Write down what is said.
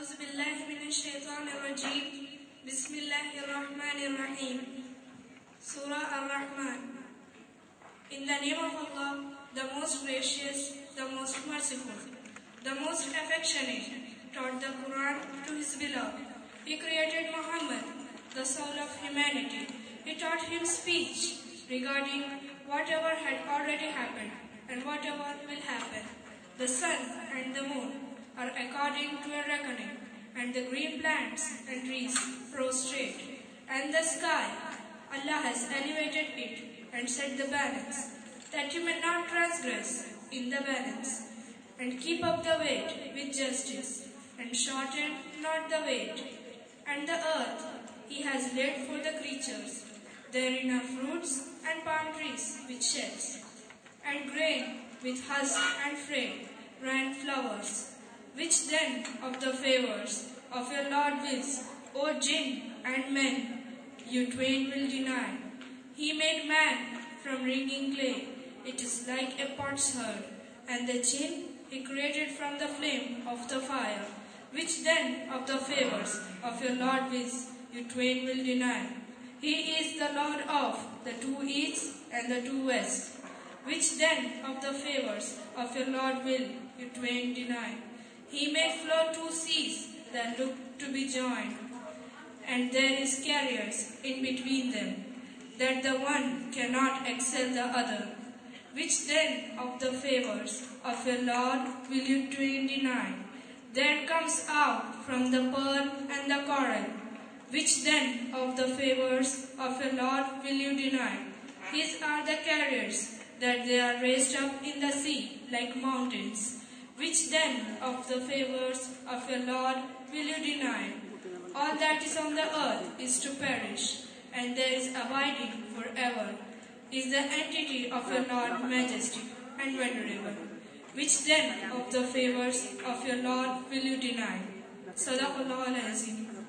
أعوذ بالله من الشيطان الرجيم بسم الله الرحمن الرحيم Surah Ar-Rahman In the name of Allah, the most gracious, the most merciful, the most affectionate, taught the Quran to his beloved. He created Muhammad, the soul of humanity. He taught him speech regarding whatever had already happened and whatever will happen. The sun and the moon are according to a reckoning, and the green plants and trees prostrate, and the sky Allah has elevated it and set the balance, that you may not transgress in the balance, and keep up the weight with justice, and shorten not the weight. And the earth he has laid for the creatures, therein are fruits and palm trees with shades, and grain with husk and frame, and flowers, which then of the favors of your Lord wills, O jinn and men, you twain will deny. He made man from ringing clay, it is like a potsherd, and the jinn he created from the flame of the fire, which then of the favors of your Lord wills, you twain will deny. He is the Lord of the two easts and the two wests, which then of the favors of your Lord will you twain deny. He made flow two seas that look to be joined, and there is carriers in between them, that the one cannot excel the other. Which then of the favors of your Lord will you deny? There comes out from the pearl and the coral. Which then of the favors of your Lord will you deny? His are the carriers, that they are raised up in the sea like mountains. Which then of the favors of your Lord will you deny? All that is on the earth is to perish, and there is abiding forever, is the entity of your Lord majestic and venerable. Which then of the favors of your Lord will you deny? Sadaqallahu al-Azim.